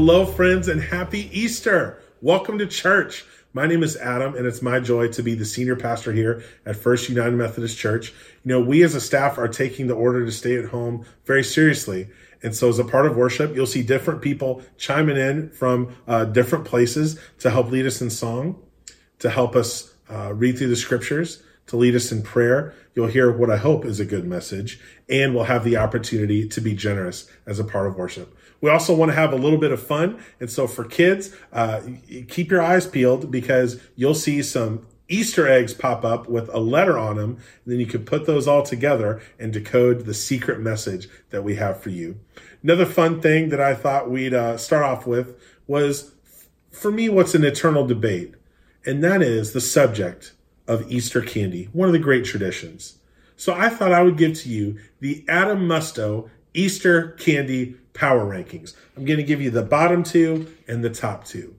Hello, friends, and happy Easter. Welcome to church. My name is Adam, and it's my joy to be the senior pastor here at First United Methodist Church. You know, we as a staff are taking the order to stay at home very seriously. And so, as a part of worship, you'll see different people chiming in from uh, different places to help lead us in song, to help us uh, read through the scriptures, to lead us in prayer. You'll hear what I hope is a good message, and we'll have the opportunity to be generous as a part of worship. We also want to have a little bit of fun. And so for kids, uh, keep your eyes peeled because you'll see some Easter eggs pop up with a letter on them. Then you can put those all together and decode the secret message that we have for you. Another fun thing that I thought we'd uh, start off with was for me, what's an eternal debate? And that is the subject of Easter candy, one of the great traditions. So I thought I would give to you the Adam Musto Easter candy power rankings. I'm going to give you the bottom two and the top two.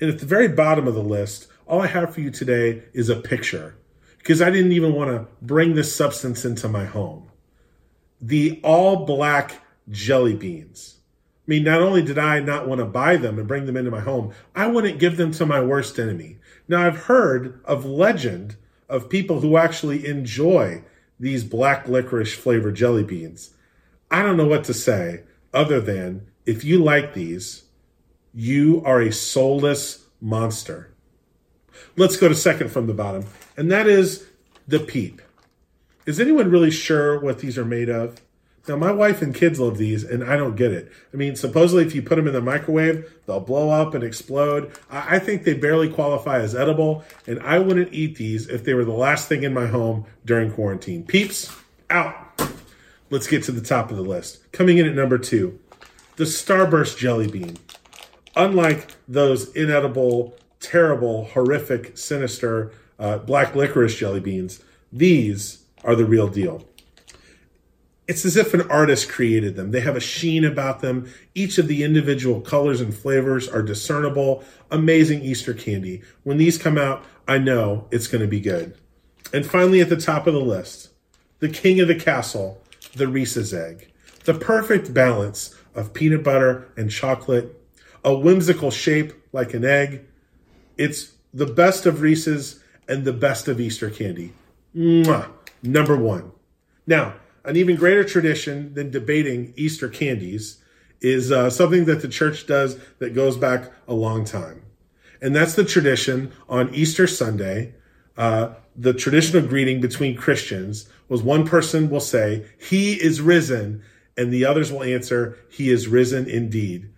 And at the very bottom of the list, all I have for you today is a picture because I didn't even want to bring this substance into my home. The all black jelly beans. I mean, not only did I not want to buy them and bring them into my home, I wouldn't give them to my worst enemy. Now, I've heard of legend of people who actually enjoy these black licorice flavored jelly beans. I don't know what to say other than if you like these, you are a soulless monster. Let's go to second from the bottom, and that is the peep. Is anyone really sure what these are made of? Now, my wife and kids love these, and I don't get it. I mean, supposedly, if you put them in the microwave, they'll blow up and explode. I think they barely qualify as edible, and I wouldn't eat these if they were the last thing in my home during quarantine. Peeps, out. Let's get to the top of the list. Coming in at number two, the Starburst Jelly Bean. Unlike those inedible, terrible, horrific, sinister uh, black licorice jelly beans, these are the real deal. It's as if an artist created them. They have a sheen about them. Each of the individual colors and flavors are discernible. Amazing Easter candy. When these come out, I know it's going to be good. And finally, at the top of the list, the king of the castle, the Reese's egg. The perfect balance of peanut butter and chocolate, a whimsical shape like an egg. It's the best of Reese's and the best of Easter candy. Mwah! Number one. Now, an even greater tradition than debating Easter candies is uh, something that the church does that goes back a long time. And that's the tradition on Easter Sunday. Uh, the traditional greeting between Christians was one person will say, He is risen, and the others will answer, He is risen indeed.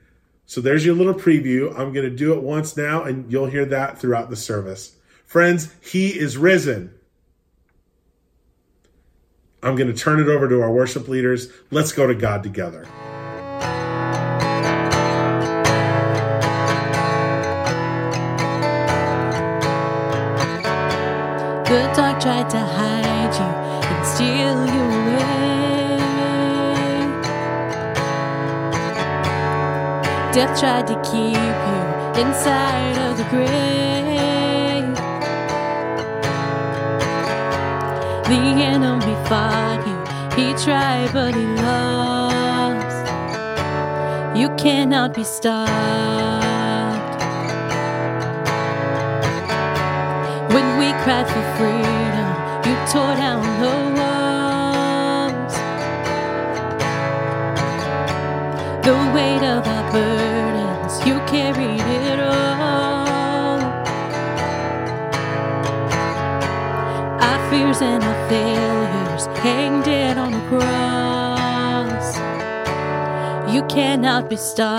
So there's your little preview. I'm going to do it once now, and you'll hear that throughout the service. Friends, He is risen. I'm going to turn it over to our worship leaders. Let's go to God together. Good dog tried to hide you and steal you away. Death tried to keep you inside of the grave. The enemy fought you, he tried but he lost. You cannot be stopped. When we cried for freedom, you tore down the walls. The weight of our burdens, you carried fears and our failures hang dead on the cross. You cannot be stopped.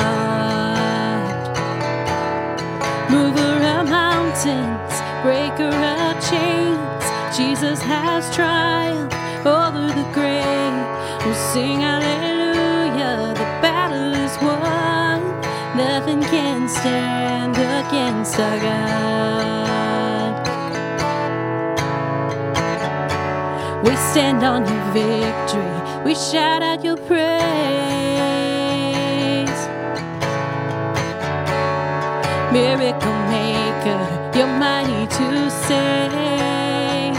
Move around mountains breaker of chains. Jesus has triumphed over the grave. We'll sing hallelujah, the battle is won. Nothing can stand against our God. We stand on your victory, we shout out your praise. Miracle maker, you're mighty to save.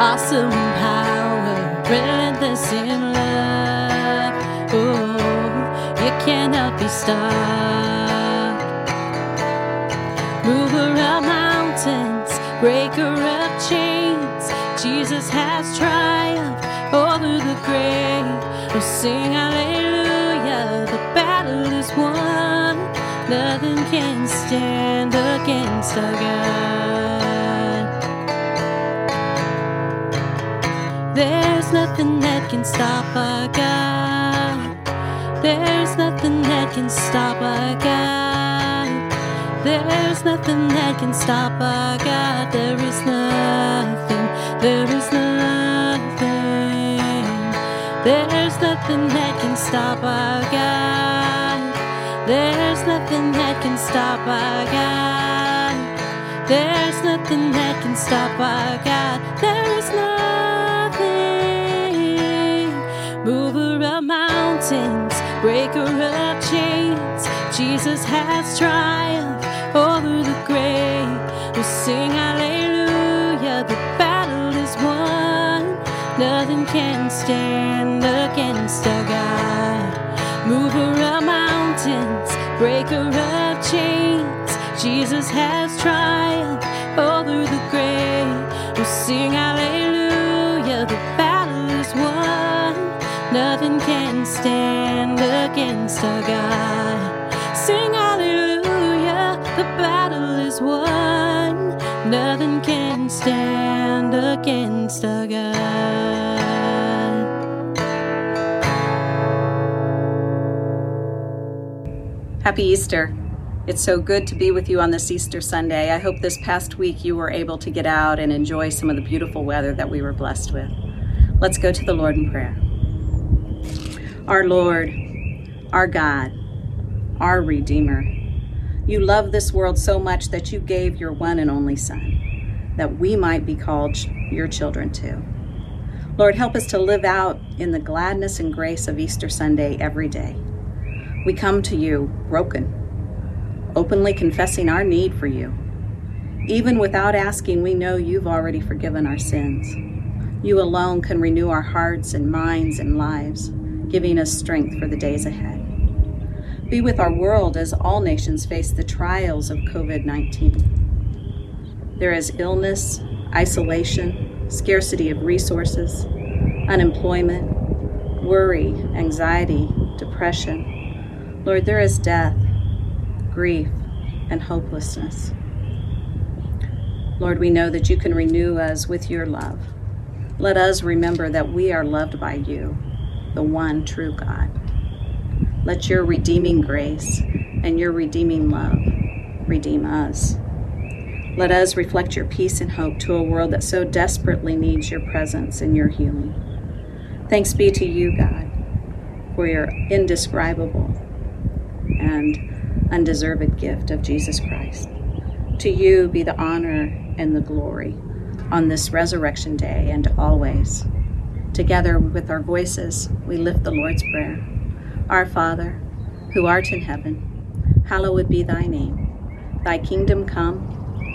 Awesome in power, relentless in love. Oh. You cannot be stopped. Breaker of chains, Jesus has triumphed over the grave. Oh, sing hallelujah, the battle is won. Nothing can stand against our God. There's nothing that can stop our God. There's nothing that can stop our God. There's nothing that can stop our God. There is nothing. There is nothing. There's nothing that can stop our God. There's nothing that can stop our God. There's nothing that can stop our God. There is nothing. Mover of mountains, breaker of chains. Jesus has triumphed We sing hallelujah. The battle is won. Nothing can stand against our God. Mover of mountains, breaker of chains. Jesus has triumphed over the grave. We sing hallelujah. The battle is won. Nothing can stand against our God. Sing hallelujah. The battle is won. Stand against our God. Happy Easter. It's so good to be with you on this Easter Sunday. I hope this past week you were able to get out and enjoy some of the beautiful weather that we were blessed with. Let's go to the Lord in prayer. Our Lord, our God, our Redeemer, you love this world so much that you gave your one and only Son, that we might be called your children too. Lord, help us to live out in the gladness and grace of Easter Sunday every day. We come to you broken, openly confessing our need for you. Even without asking, we know you've already forgiven our sins. You alone can renew our hearts and minds and lives, giving us strength for the days ahead. Be with our world as all nations face the trials of COVID 19. There is illness, isolation, scarcity of resources, unemployment, worry, anxiety, depression. Lord, there is death, grief, and hopelessness. Lord, we know that you can renew us with your love. Let us remember that we are loved by you, the one true God. Let your redeeming grace and your redeeming love redeem us. Let us reflect your peace and hope to a world that so desperately needs your presence and your healing. Thanks be to you, God, for your indescribable and undeserved gift of Jesus Christ. To you be the honor and the glory on this resurrection day and always. Together with our voices, we lift the Lord's Prayer. Our Father, who art in heaven, hallowed be thy name. Thy kingdom come,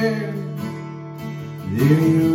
Despair. There you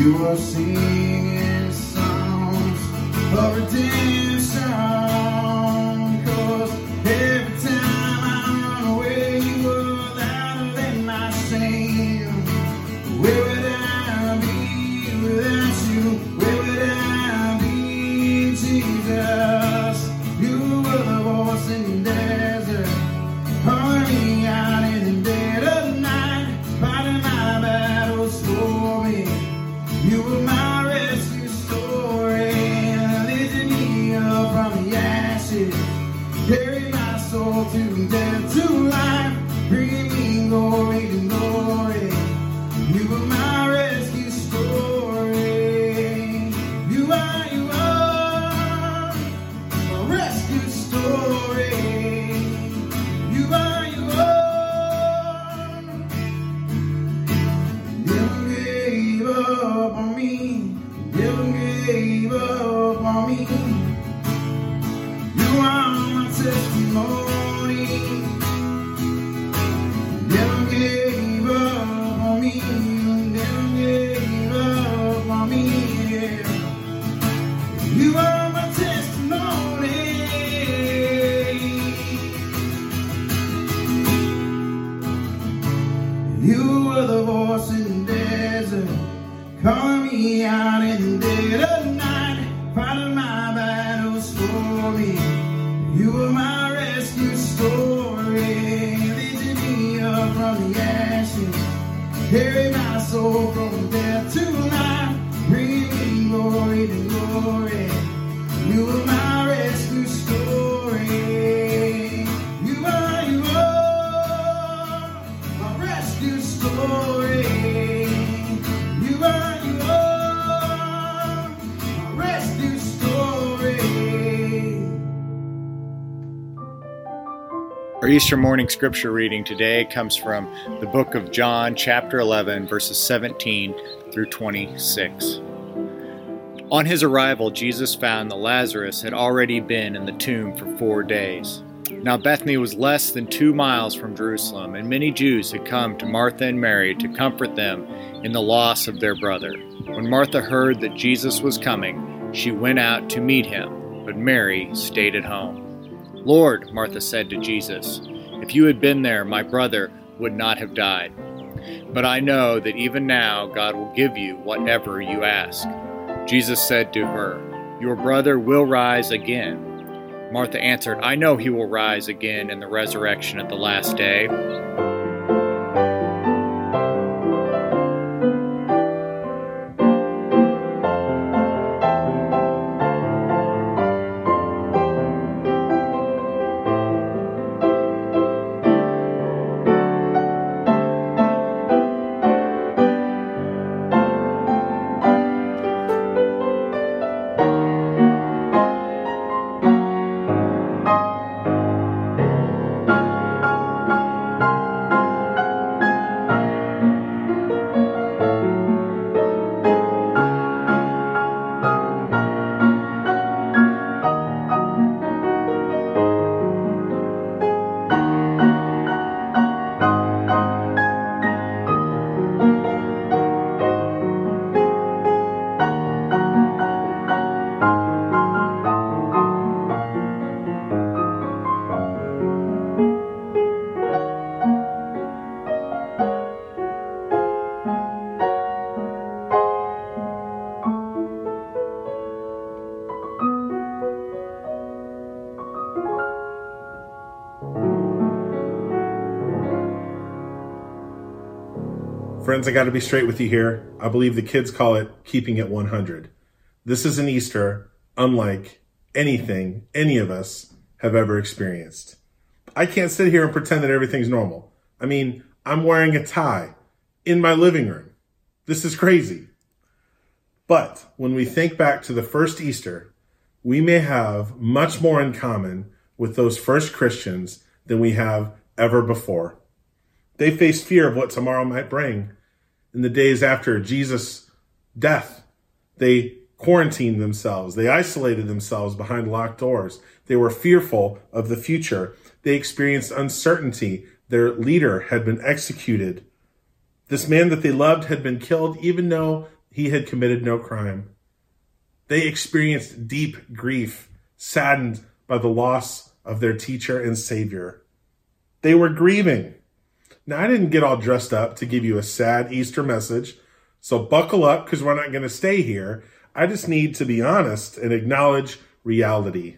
You are singing songs of redemption. Easter morning scripture reading today comes from the book of John, chapter 11, verses 17 through 26. On his arrival, Jesus found that Lazarus had already been in the tomb for four days. Now, Bethany was less than two miles from Jerusalem, and many Jews had come to Martha and Mary to comfort them in the loss of their brother. When Martha heard that Jesus was coming, she went out to meet him, but Mary stayed at home. Lord, Martha said to Jesus, if you had been there, my brother would not have died. But I know that even now God will give you whatever you ask. Jesus said to her, Your brother will rise again. Martha answered, I know he will rise again in the resurrection at the last day. Friends, I got to be straight with you here. I believe the kids call it keeping it 100. This is an Easter unlike anything any of us have ever experienced. I can't sit here and pretend that everything's normal. I mean, I'm wearing a tie in my living room. This is crazy. But when we think back to the first Easter, we may have much more in common with those first Christians than we have ever before. They faced fear of what tomorrow might bring. In the days after Jesus' death, they quarantined themselves. They isolated themselves behind locked doors. They were fearful of the future. They experienced uncertainty. Their leader had been executed. This man that they loved had been killed, even though he had committed no crime. They experienced deep grief, saddened by the loss of their teacher and savior. They were grieving. Now, I didn't get all dressed up to give you a sad Easter message, so buckle up because we're not going to stay here. I just need to be honest and acknowledge reality.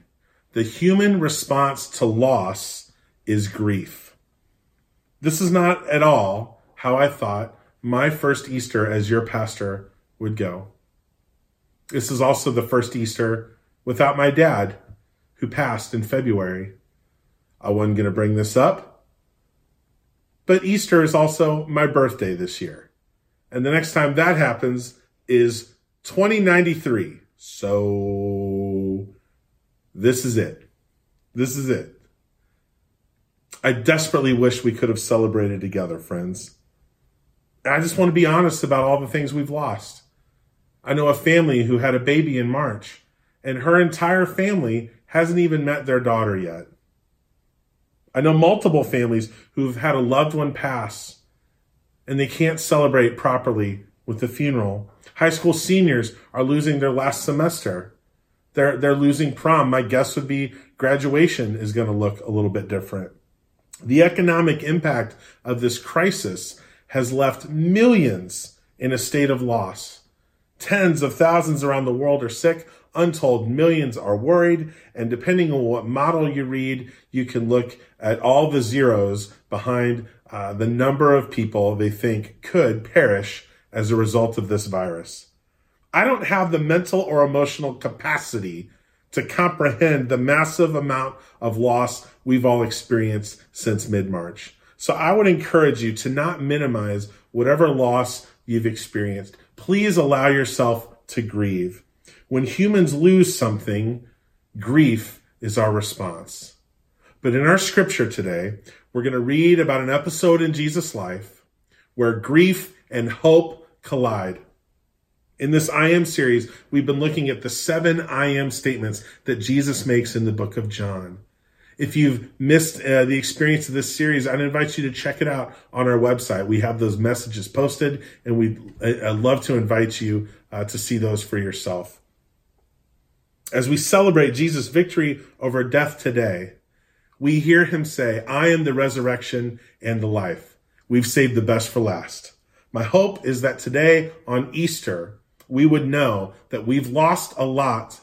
The human response to loss is grief. This is not at all how I thought my first Easter as your pastor would go. This is also the first Easter without my dad, who passed in February. I wasn't going to bring this up, but Easter is also my birthday this year. And the next time that happens is 2093. So this is it. This is it. I desperately wish we could have celebrated together, friends. I just want to be honest about all the things we've lost. I know a family who had a baby in March, and her entire family hasn't even met their daughter yet. I know multiple families who've had a loved one pass, and they can't celebrate properly with the funeral. High school seniors are losing their last semester. They're, they're losing prom. My guess would be graduation is going to look a little bit different. The economic impact of this crisis has left millions in a state of loss. Tens of thousands around the world are sick. Untold millions are worried. And depending on what model you read, you can look at all the zeros behind uh, the number of people they think could perish as a result of this virus. I don't have the mental or emotional capacity to comprehend the massive amount of loss we've all experienced since mid March. So I would encourage you to not minimize whatever loss you've experienced. Please allow yourself to grieve. When humans lose something, grief is our response. But in our scripture today, we're going to read about an episode in Jesus' life where grief and hope collide. In this I am series, we've been looking at the seven I am statements that Jesus makes in the book of John. If you've missed uh, the experience of this series, I'd invite you to check it out on our website. We have those messages posted, and we'd I'd love to invite you uh, to see those for yourself. As we celebrate Jesus' victory over death today, we hear him say, I am the resurrection and the life. We've saved the best for last. My hope is that today on Easter, we would know that we've lost a lot,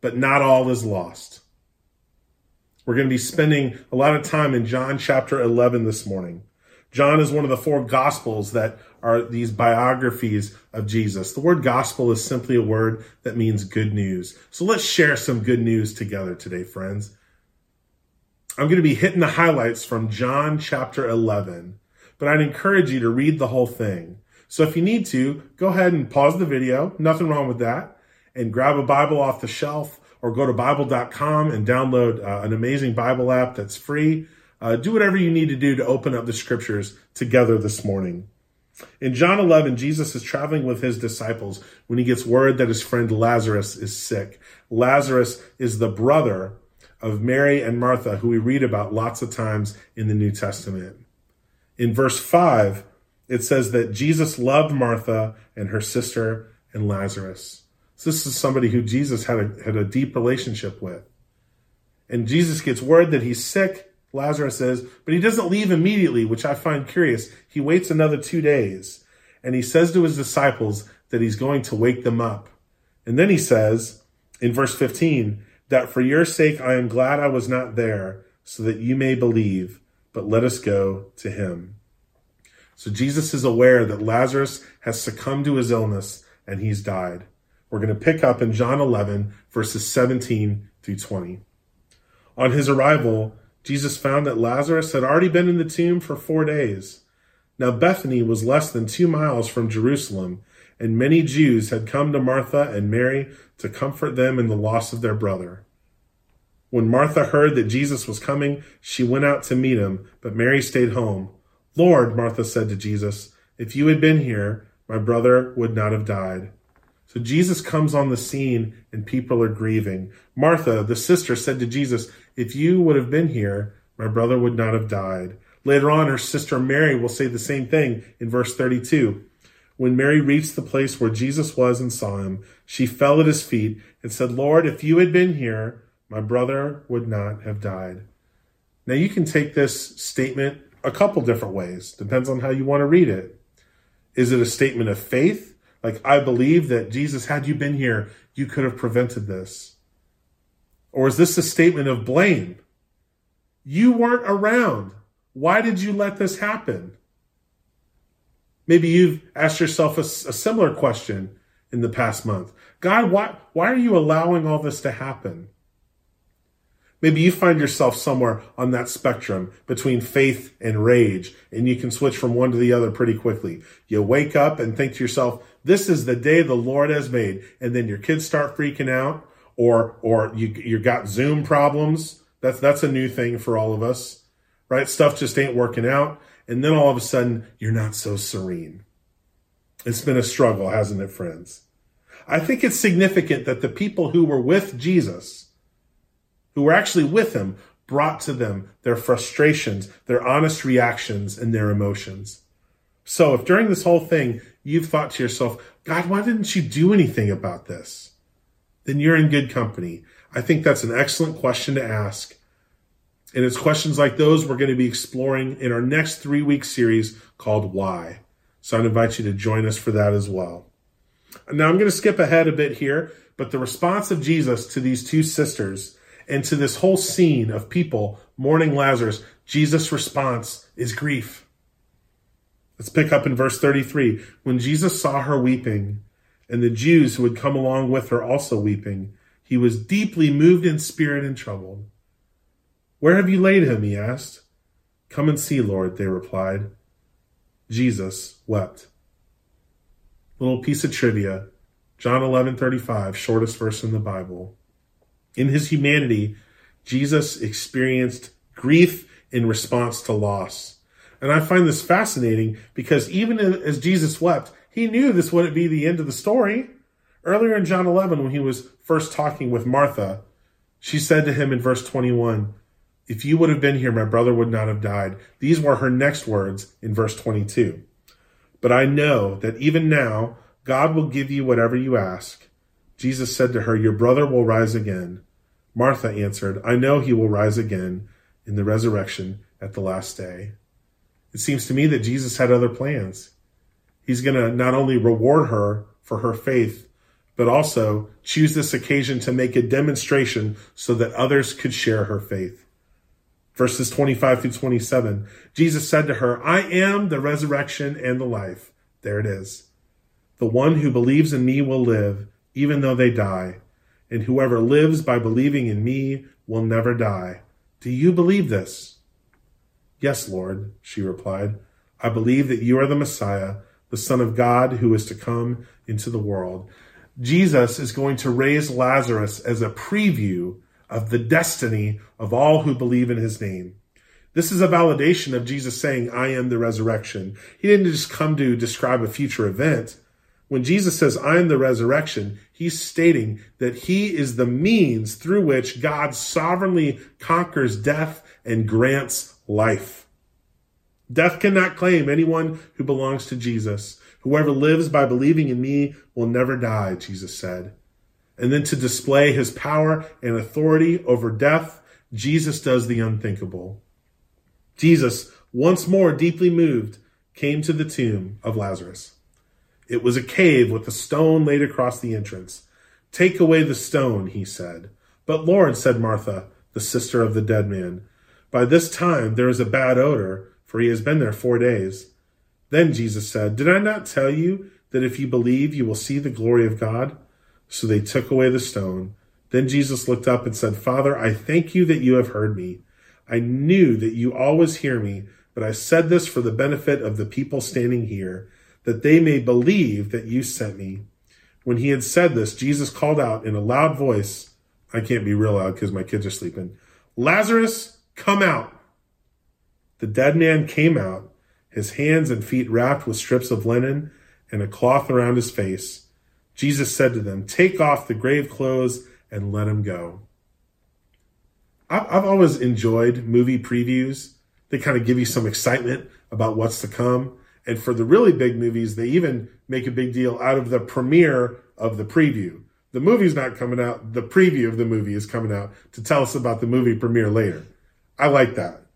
but not all is lost. We're going to be spending a lot of time in John chapter 11 this morning. John is one of the four gospels that are these biographies of Jesus. The word gospel is simply a word that means good news. So let's share some good news together today, friends. I'm going to be hitting the highlights from John chapter 11, but I'd encourage you to read the whole thing. So if you need to, go ahead and pause the video. Nothing wrong with that. And grab a Bible off the shelf or go to Bible.com and download uh, an amazing Bible app that's free. Uh, do whatever you need to do to open up the scriptures together this morning. In John 11, Jesus is traveling with his disciples when he gets word that his friend Lazarus is sick. Lazarus is the brother of Mary and Martha, who we read about lots of times in the New Testament. In verse 5, it says that Jesus loved Martha and her sister and Lazarus. This is somebody who Jesus had a, had a deep relationship with. And Jesus gets word that he's sick, Lazarus says, but he doesn't leave immediately, which I find curious. He waits another two days and he says to his disciples that he's going to wake them up. And then he says in verse 15 that for your sake I am glad I was not there so that you may believe, but let us go to him. So Jesus is aware that Lazarus has succumbed to his illness and he's died. We're going to pick up in John 11, verses 17 through 20. On his arrival, Jesus found that Lazarus had already been in the tomb for four days. Now Bethany was less than two miles from Jerusalem, and many Jews had come to Martha and Mary to comfort them in the loss of their brother. When Martha heard that Jesus was coming, she went out to meet him, but Mary stayed home. Lord, Martha said to Jesus, if you had been here, my brother would not have died. So Jesus comes on the scene and people are grieving. Martha, the sister, said to Jesus, If you would have been here, my brother would not have died. Later on, her sister Mary will say the same thing in verse 32. When Mary reached the place where Jesus was and saw him, she fell at his feet and said, Lord, if you had been here, my brother would not have died. Now you can take this statement a couple different ways. Depends on how you want to read it. Is it a statement of faith? Like, I believe that Jesus, had you been here, you could have prevented this. Or is this a statement of blame? You weren't around. Why did you let this happen? Maybe you've asked yourself a, a, similar question in the past month. God, why, why are you allowing all this to happen? Maybe you find yourself somewhere on that spectrum between faith and rage, and you can switch from one to the other pretty quickly. You wake up and think to yourself, this is the day the Lord has made. And then your kids start freaking out, or, or you, you got Zoom problems. That's, that's a new thing for all of us, right? Stuff just ain't working out. And then all of a sudden, you're not so serene. It's been a struggle, hasn't it, friends? I think it's significant that the people who were with Jesus, who were actually with him brought to them their frustrations, their honest reactions, and their emotions. So if during this whole thing you've thought to yourself, God, why didn't you do anything about this? Then you're in good company. I think that's an excellent question to ask. And it's questions like those we're going to be exploring in our next three week series called Why. So I'd invite you to join us for that as well. Now I'm going to skip ahead a bit here, but the response of Jesus to these two sisters and to this whole scene of people mourning Lazarus, Jesus' response is grief. Let's pick up in verse 33. When Jesus saw her weeping, and the Jews who had come along with her also weeping, he was deeply moved in spirit and troubled. Where have you laid him? he asked. Come and see, Lord, they replied. Jesus wept. Little piece of trivia. John 11:35, shortest verse in the Bible. In his humanity, Jesus experienced grief in response to loss. And I find this fascinating because even as Jesus wept, he knew this wouldn't be the end of the story. Earlier in John 11, when he was first talking with Martha, she said to him in verse 21, If you would have been here, my brother would not have died. These were her next words in verse 22. But I know that even now, God will give you whatever you ask. Jesus said to her, Your brother will rise again. Martha answered, I know he will rise again in the resurrection at the last day. It seems to me that Jesus had other plans. He's going to not only reward her for her faith, but also choose this occasion to make a demonstration so that others could share her faith. Verses 25 through 27, Jesus said to her, I am the resurrection and the life. There it is. The one who believes in me will live, even though they die and whoever lives by believing in me will never die. Do you believe this? Yes, Lord, she replied. I believe that you are the Messiah, the Son of God who is to come into the world. Jesus is going to raise Lazarus as a preview of the destiny of all who believe in his name. This is a validation of Jesus saying, I am the resurrection. He didn't just come to describe a future event. When Jesus says, I am the resurrection, he's stating that he is the means through which God sovereignly conquers death and grants life. Death cannot claim anyone who belongs to Jesus. Whoever lives by believing in me will never die, Jesus said. And then to display his power and authority over death, Jesus does the unthinkable. Jesus, once more deeply moved, came to the tomb of Lazarus. It was a cave with a stone laid across the entrance. Take away the stone, he said. But Lord, said Martha, the sister of the dead man, by this time there is a bad odor, for he has been there four days. Then Jesus said, Did I not tell you that if you believe, you will see the glory of God? So they took away the stone. Then Jesus looked up and said, Father, I thank you that you have heard me. I knew that you always hear me, but I said this for the benefit of the people standing here, that they may believe that you sent me. When he had said this, Jesus called out in a loud voice, I can't be real loud because my kids are sleeping, Lazarus, come out. The dead man came out, his hands and feet wrapped with strips of linen and a cloth around his face. Jesus said to them, Take off the grave clothes and let him go. I've always enjoyed movie previews. They kind of give you some excitement about what's to come. And for the really big movies, they even make a big deal out of the premiere of the preview. The movie's not coming out. The preview of the movie is coming out to tell us about the movie premiere later. I like that.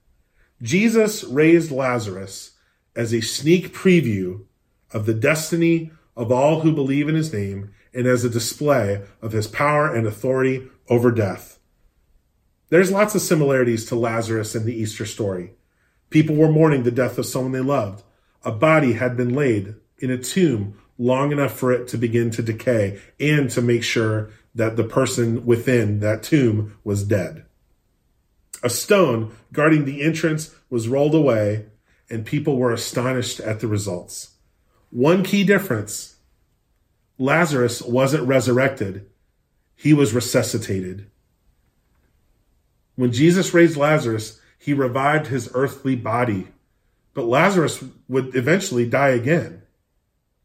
Jesus raised Lazarus as a sneak preview of the destiny of all who believe in his name and as a display of his power and authority over death. There's lots of similarities to Lazarus in the Easter story. People were mourning the death of someone they loved. A body had been laid in a tomb long enough for it to begin to decay and to make sure that the person within that tomb was dead. A stone guarding the entrance was rolled away, and people were astonished at the results. One key difference Lazarus wasn't resurrected, he was resuscitated. When Jesus raised Lazarus, he revived his earthly body, but Lazarus would eventually die again.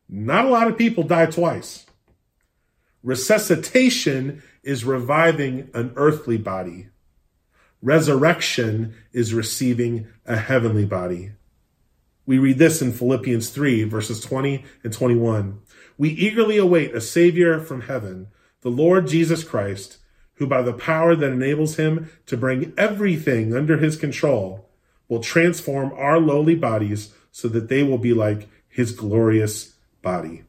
Not a lot of people die twice. Resuscitation is reviving an earthly body. Resurrection is receiving a heavenly body. We read this in Philippians 3, verses 20 and 21. We eagerly await a Savior from heaven, the Lord Jesus Christ who by the power that enables him to bring everything under his control will transform our lowly bodies so that they will be like his glorious body.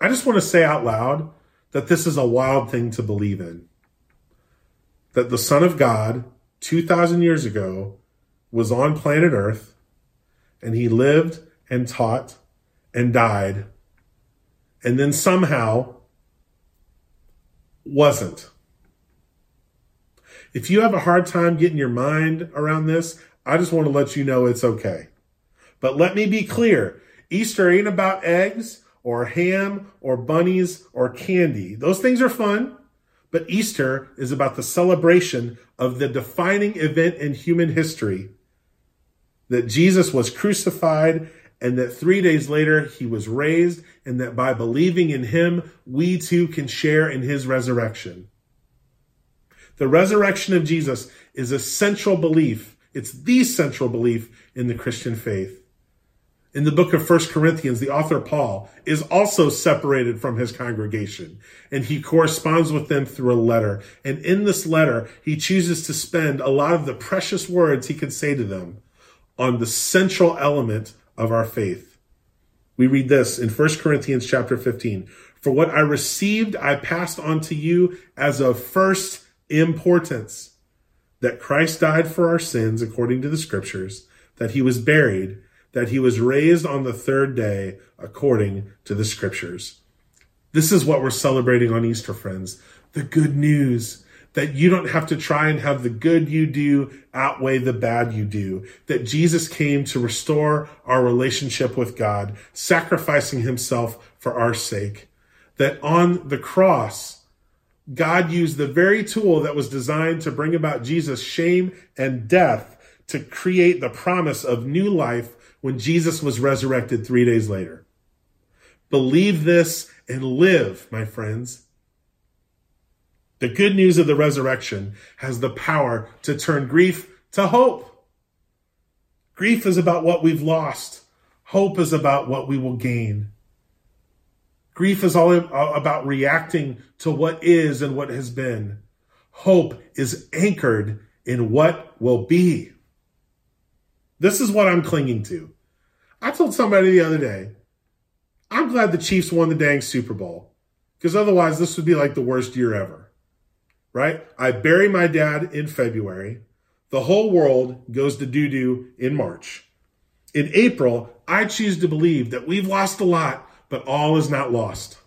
I just want to say out loud that this is a wild thing to believe in. That the Son of God, 2,000 years ago, was on planet Earth and he lived and taught and died and then somehow wasn't. If you have a hard time getting your mind around this, I just want to let you know it's okay. But let me be clear Easter ain't about eggs or ham or bunnies or candy. Those things are fun, but Easter is about the celebration of the defining event in human history that Jesus was crucified and that three days later he was raised, and that by believing in him, we too can share in his resurrection. The resurrection of Jesus is a central belief. It's the central belief in the Christian faith. In the book of First Corinthians, the author Paul is also separated from his congregation and he corresponds with them through a letter. And in this letter, he chooses to spend a lot of the precious words he could say to them on the central element of our faith. We read this in 1 Corinthians chapter 15. For what I received, I passed on to you as of first importance that Christ died for our sins according to the scriptures, that he was buried, that he was raised on the third day according to the scriptures. This is what we're celebrating on Easter, friends. The good news that you don't have to try and have the good you do outweigh the bad you do. That Jesus came to restore our relationship with God, sacrificing himself for our sake. That on the cross, God used the very tool that was designed to bring about Jesus' shame and death to create the promise of new life when Jesus was resurrected three days later. Believe this and live, my friends. The good news of the resurrection has the power to turn grief to hope. Grief is about what we've lost. Hope is about what we will gain. Grief is all uh, about reacting to what is and what has been. Hope is anchored in what will be. This is what I'm clinging to. I told somebody the other day, I'm glad the Chiefs won the dang Super Bowl because otherwise this would be like the worst year ever. Right? I bury my dad in February. The whole world goes to doo doo in March. In April, I choose to believe that we've lost a lot but all is not lost.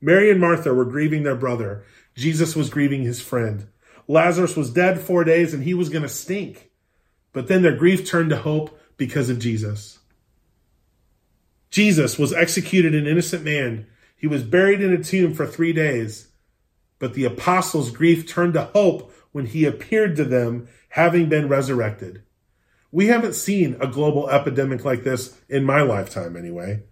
Mary and Martha were grieving their brother. Jesus was grieving his friend. Lazarus was dead four days and he was going to stink. But then their grief turned to hope because of Jesus. Jesus was executed an innocent man. He was buried in a tomb for three days. But the apostles' grief turned to hope when he appeared to them, having been resurrected. We haven't seen a global epidemic like this in my lifetime, anyway.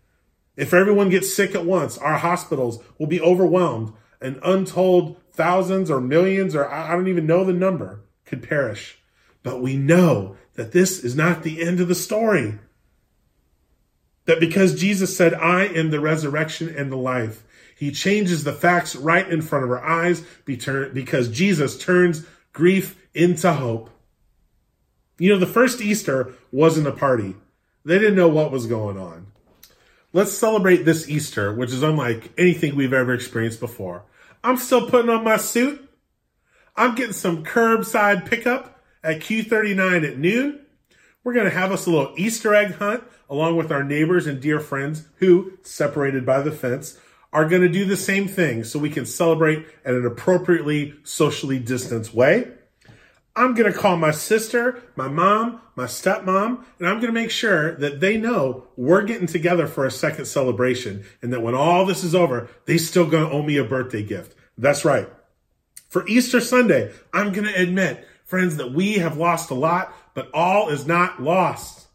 If everyone gets sick at once, our hospitals will be overwhelmed and untold thousands or millions, or I don't even know the number, could perish. But we know that this is not the end of the story. That because Jesus said, I am the resurrection and the life, he changes the facts right in front of our eyes because Jesus turns grief into hope. You know, the first Easter wasn't a party. They didn't know what was going on. Let's celebrate this Easter, which is unlike anything we've ever experienced before. I'm still putting on my suit. I'm getting some curbside pickup at Q39 at noon. We're going to have us a little Easter egg hunt along with our neighbors and dear friends who, separated by the fence, are going to do the same thing so we can celebrate at an appropriately socially distanced way. I'm going to call my sister, my mom, my stepmom, and I'm going to make sure that they know we're getting together for a second celebration and that when all this is over, they still going to owe me a birthday gift. That's right. For Easter Sunday, I'm going to admit, friends, that we have lost a lot, but all is not lost.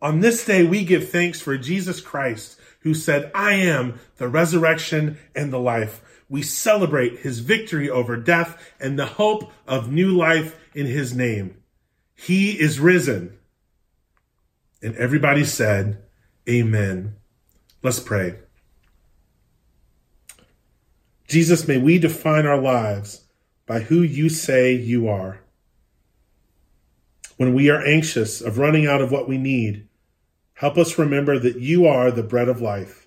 On this day, we give thanks for Jesus Christ, who said, I am the resurrection and the life we celebrate his victory over death and the hope of new life in his name. He is risen. And everybody said, Amen. Let's pray. Jesus, may we define our lives by who you say you are. When we are anxious of running out of what we need, help us remember that you are the bread of life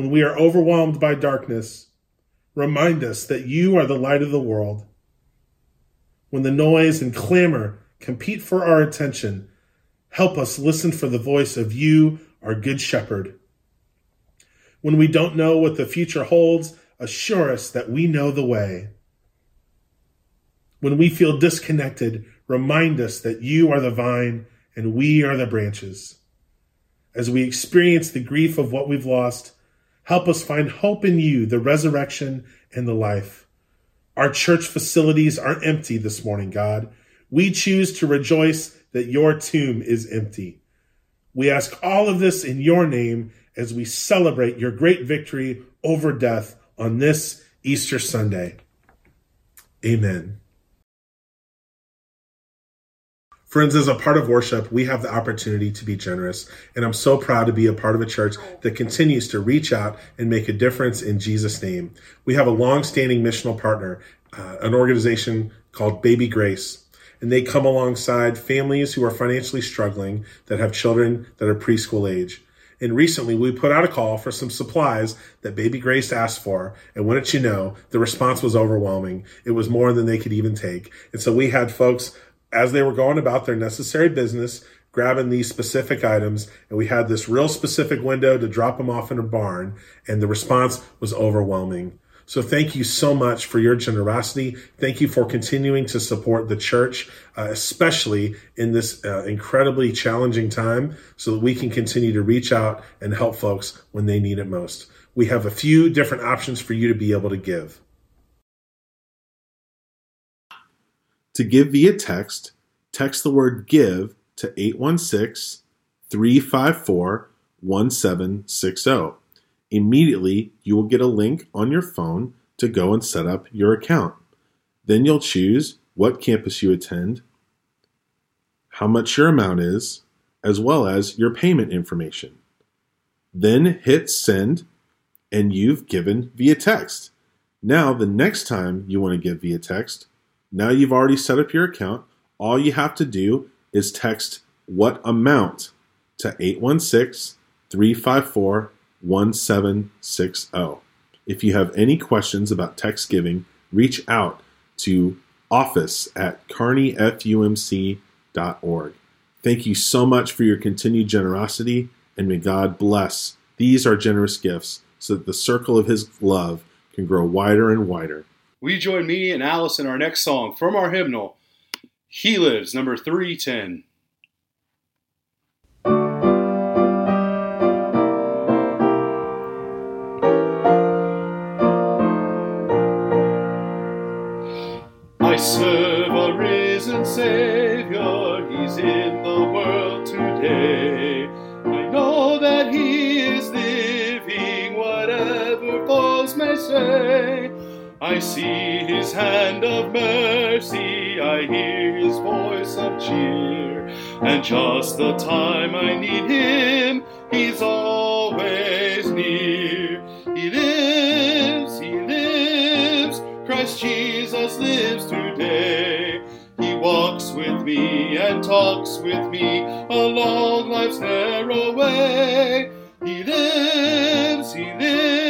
when we are overwhelmed by darkness, remind us that you are the light of the world. When the noise and clamor compete for our attention, help us listen for the voice of you, our good shepherd. When we don't know what the future holds, assure us that we know the way. When we feel disconnected, remind us that you are the vine and we are the branches. As we experience the grief of what we've lost, Help us find hope in you, the resurrection and the life. Our church facilities are empty this morning, God. We choose to rejoice that your tomb is empty. We ask all of this in your name as we celebrate your great victory over death on this Easter Sunday. Amen. Friends, as a part of worship, we have the opportunity to be generous. And I'm so proud to be a part of a church that continues to reach out and make a difference in Jesus' name. We have a long-standing missional partner, uh, an organization called Baby Grace. And they come alongside families who are financially struggling that have children that are preschool age. And recently we put out a call for some supplies that Baby Grace asked for. And wouldn't you know, the response was overwhelming. It was more than they could even take. And so we had folks as they were going about their necessary business, grabbing these specific items, and we had this real specific window to drop them off in a barn, and the response was overwhelming. So thank you so much for your generosity. Thank you for continuing to support the church, uh, especially in this uh, incredibly challenging time, so that we can continue to reach out and help folks when they need it most. We have a few different options for you to be able to give. To give via text, text the word give to 816 354 1760. Immediately, you will get a link on your phone to go and set up your account. Then you'll choose what campus you attend, how much your amount is, as well as your payment information. Then hit send, and you've given via text. Now, the next time you want to give via text, now you've already set up your account. All you have to do is text what amount to 816 354 1760. If you have any questions about text giving, reach out to office at kearneyfumc.org. Thank you so much for your continued generosity, and may God bless these are generous gifts so that the circle of His love can grow wider and wider we join me and Alice in our next song from our hymnal, He Lives, number 310. I serve a risen Savior, He's in the world today. I know that He is living, whatever foes may say. I see His hand of mercy, I hear His voice of cheer, and just the time I need Him, He's always near. He lives, He lives, Christ Jesus lives today. He walks with me and talks with me along life's narrow way. He lives, He lives,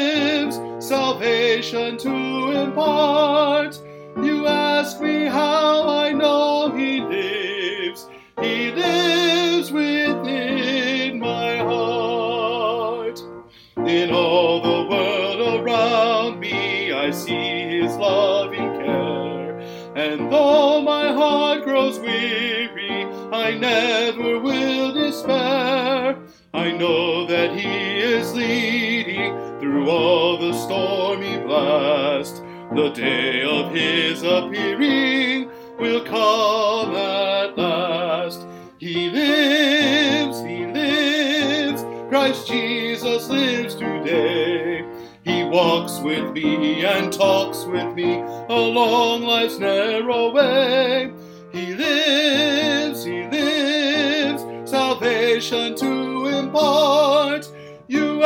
salvation to impart. You ask me how I know He lives. He lives within my heart. In all the world around me, I see His loving care. And though my heart grows weary, I never will despair. I know that He is leading through all the stormy blast. The day of His appearing will come at last. He lives, He lives, Christ Jesus lives today. He walks with me and talks with me along life's narrow way. He lives, He lives, salvation to impart. You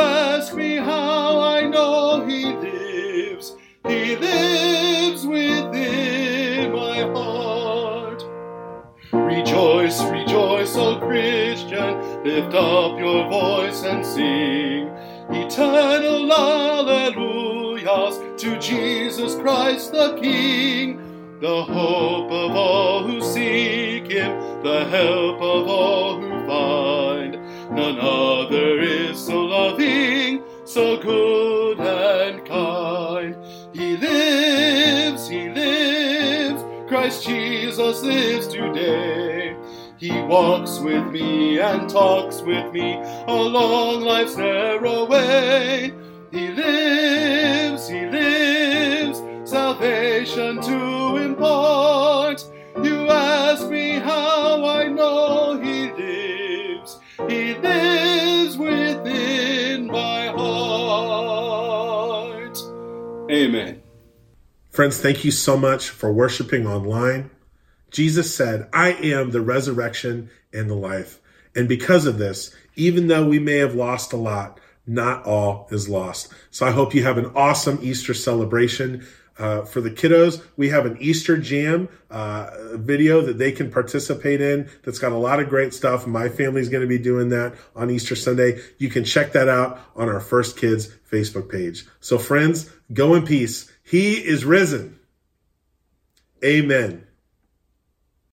lift up your voice and sing. Eternal alleluias to Jesus Christ the King, the hope of all who seek Him, the help of all who find. None other is so loving, so good and kind. He lives, He lives, Christ Jesus lives today. He walks with me and talks with me along life's narrow way. He lives, He lives, salvation to impart. You ask me how I know He lives. He lives within my heart. Amen. Friends, thank you so much for worshiping online. Jesus said, I am the resurrection and the life. And because of this, even though we may have lost a lot, not all is lost. So I hope you have an awesome Easter celebration. Uh, for the kiddos, we have an Easter jam uh, video that they can participate in that's got a lot of great stuff. My family's going to be doing that on Easter Sunday. You can check that out on our First Kids Facebook page. So, friends, go in peace. He is risen. Amen.